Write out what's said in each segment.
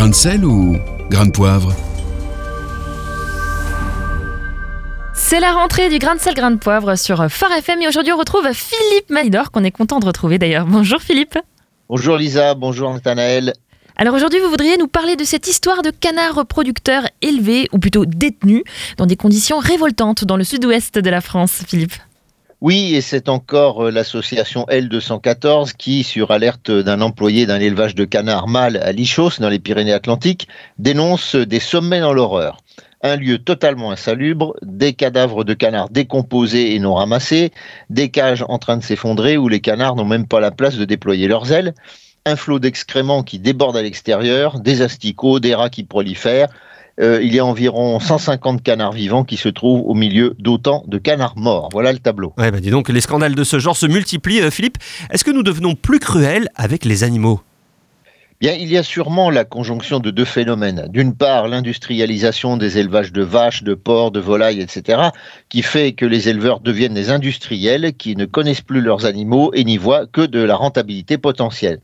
Grain de sel ou grain de poivre C'est la rentrée du grain de sel, grain de poivre sur Phare FM et aujourd'hui on retrouve Philippe Malidor qu'on est content de retrouver d'ailleurs. Bonjour Philippe. Bonjour Lisa, bonjour Nathanaël. Alors aujourd'hui vous voudriez nous parler de cette histoire de canards producteurs élevés ou plutôt détenus dans des conditions révoltantes dans le sud-ouest de la France, Philippe. Oui, et c'est encore euh, l'association L214 qui, sur alerte d'un employé d'un élevage de canards mâles à Lichos, dans les Pyrénées-Atlantiques, dénonce des sommets dans l'horreur. Un lieu totalement insalubre, des cadavres de canards décomposés et non ramassés, des cages en train de s'effondrer où les canards n'ont même pas la place de déployer leurs ailes, un flot d'excréments qui déborde à l'extérieur, des asticots, des rats qui prolifèrent, euh, il y a environ 150 canards vivants qui se trouvent au milieu d'autant de canards morts. Voilà le tableau. Ouais, bah dis donc, les scandales de ce genre se multiplient. Euh, Philippe, est-ce que nous devenons plus cruels avec les animaux? Bien, il y a sûrement la conjonction de deux phénomènes. D'une part, l'industrialisation des élevages de vaches, de porcs, de volailles, etc., qui fait que les éleveurs deviennent des industriels qui ne connaissent plus leurs animaux et n'y voient que de la rentabilité potentielle.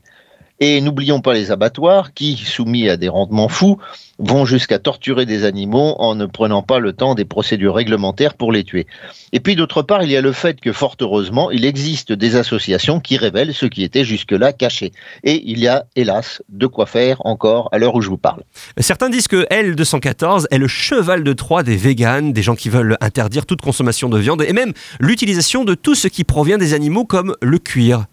Et n'oublions pas les abattoirs qui, soumis à des rendements fous, vont jusqu'à torturer des animaux en ne prenant pas le temps des procédures réglementaires pour les tuer. Et puis d'autre part, il y a le fait que fort heureusement, il existe des associations qui révèlent ce qui était jusque-là caché. Et il y a, hélas, de quoi faire encore à l'heure où je vous parle. Certains disent que L214 est le cheval de Troie des véganes, des gens qui veulent interdire toute consommation de viande et même l'utilisation de tout ce qui provient des animaux comme le cuir.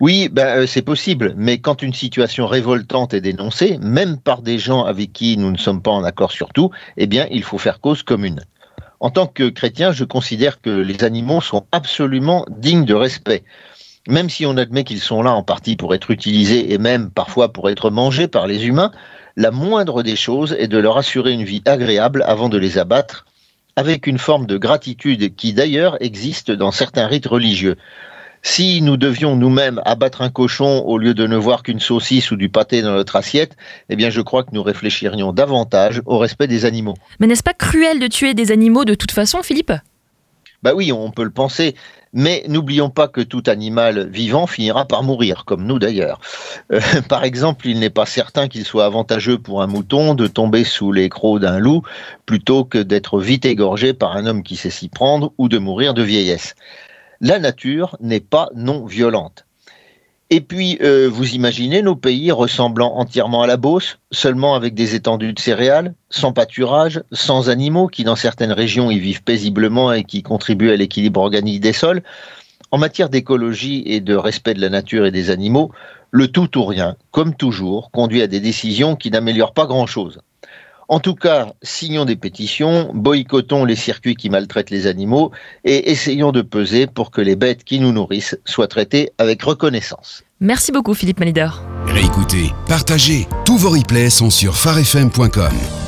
Oui, ben, euh, c'est possible, mais quand une situation révoltante est dénoncée, même par des gens avec qui nous ne sommes pas en accord sur tout, eh bien, il faut faire cause commune. En tant que chrétien, je considère que les animaux sont absolument dignes de respect. Même si on admet qu'ils sont là en partie pour être utilisés et même parfois pour être mangés par les humains, la moindre des choses est de leur assurer une vie agréable avant de les abattre, avec une forme de gratitude qui d'ailleurs existe dans certains rites religieux. Si nous devions nous-mêmes abattre un cochon au lieu de ne voir qu'une saucisse ou du pâté dans notre assiette, eh bien je crois que nous réfléchirions davantage au respect des animaux. Mais n'est-ce pas cruel de tuer des animaux de toute façon, Philippe? Bah oui, on peut le penser. Mais n'oublions pas que tout animal vivant finira par mourir, comme nous d'ailleurs. Euh, par exemple, il n'est pas certain qu'il soit avantageux pour un mouton de tomber sous les crocs d'un loup plutôt que d'être vite égorgé par un homme qui sait s'y prendre ou de mourir de vieillesse la nature n'est pas non violente. Et puis, euh, vous imaginez nos pays ressemblant entièrement à la Beauce, seulement avec des étendues de céréales, sans pâturage, sans animaux qui dans certaines régions y vivent paisiblement et qui contribuent à l'équilibre organique des sols. En matière d'écologie et de respect de la nature et des animaux, le tout ou rien, comme toujours, conduit à des décisions qui n'améliorent pas grand-chose. En tout cas, signons des pétitions, boycottons les circuits qui maltraitent les animaux et essayons de peser pour que les bêtes qui nous nourrissent soient traitées avec reconnaissance. Merci beaucoup Philippe Malidor. Réécoutez, partagez, tous vos replays sont sur farfm.com.